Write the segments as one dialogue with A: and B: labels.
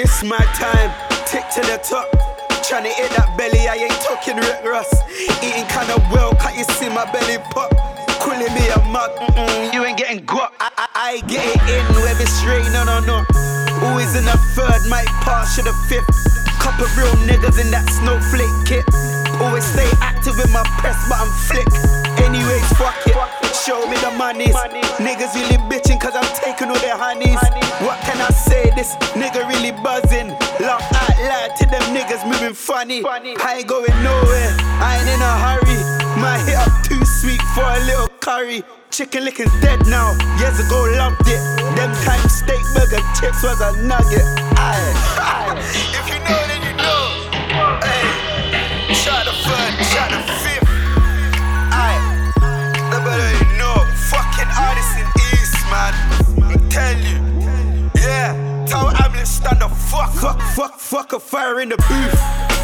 A: It's my time, tick to the top. Tryna hit that belly, I ain't talking Rick Ross. Eating kinda well, can't you see my belly pop? Calling me a mug, mm-mm, you ain't getting guap. I, I, I get it in, whether straight, no, no, no. Always in the third, might pass to the fifth. Couple real niggas in that snowflake kit. Always stay active with my press button flick. Anyways, fuck it. Show me the monies. Niggas really bitching cause I'm This nigga really buzzing. Laugh out loud to them niggas moving funny. I ain't going nowhere. I ain't in a hurry. My hit up too sweet for a little curry. Chicken licking's dead now. Years ago, loved it. Them time steak burger chips was a nugget. Aye, aye. Fuck, fuck a fire in the booth.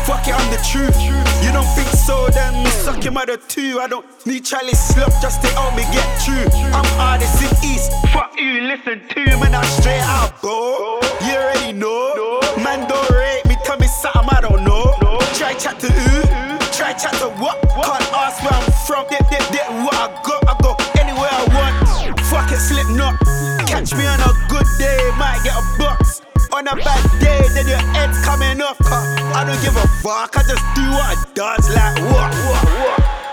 A: Fuck it, I'm the truth. You don't think so, then suck him out of two. I don't need Charlie Sloth, just to help me get through. I'm artist in East. Fuck you, listen to me, now straight out, bro. You already know. Man, don't rate me, tell me something I don't know. Try chat to who? Try chat to what? Can't ask where I'm from. Dip, dip, dip, what I got, I go anywhere I want. Fuck it, slip knot. Catch me on a good day, might get a box. On a bad day, when your head coming off. I don't give a fuck, I just do what I does like what, what, what.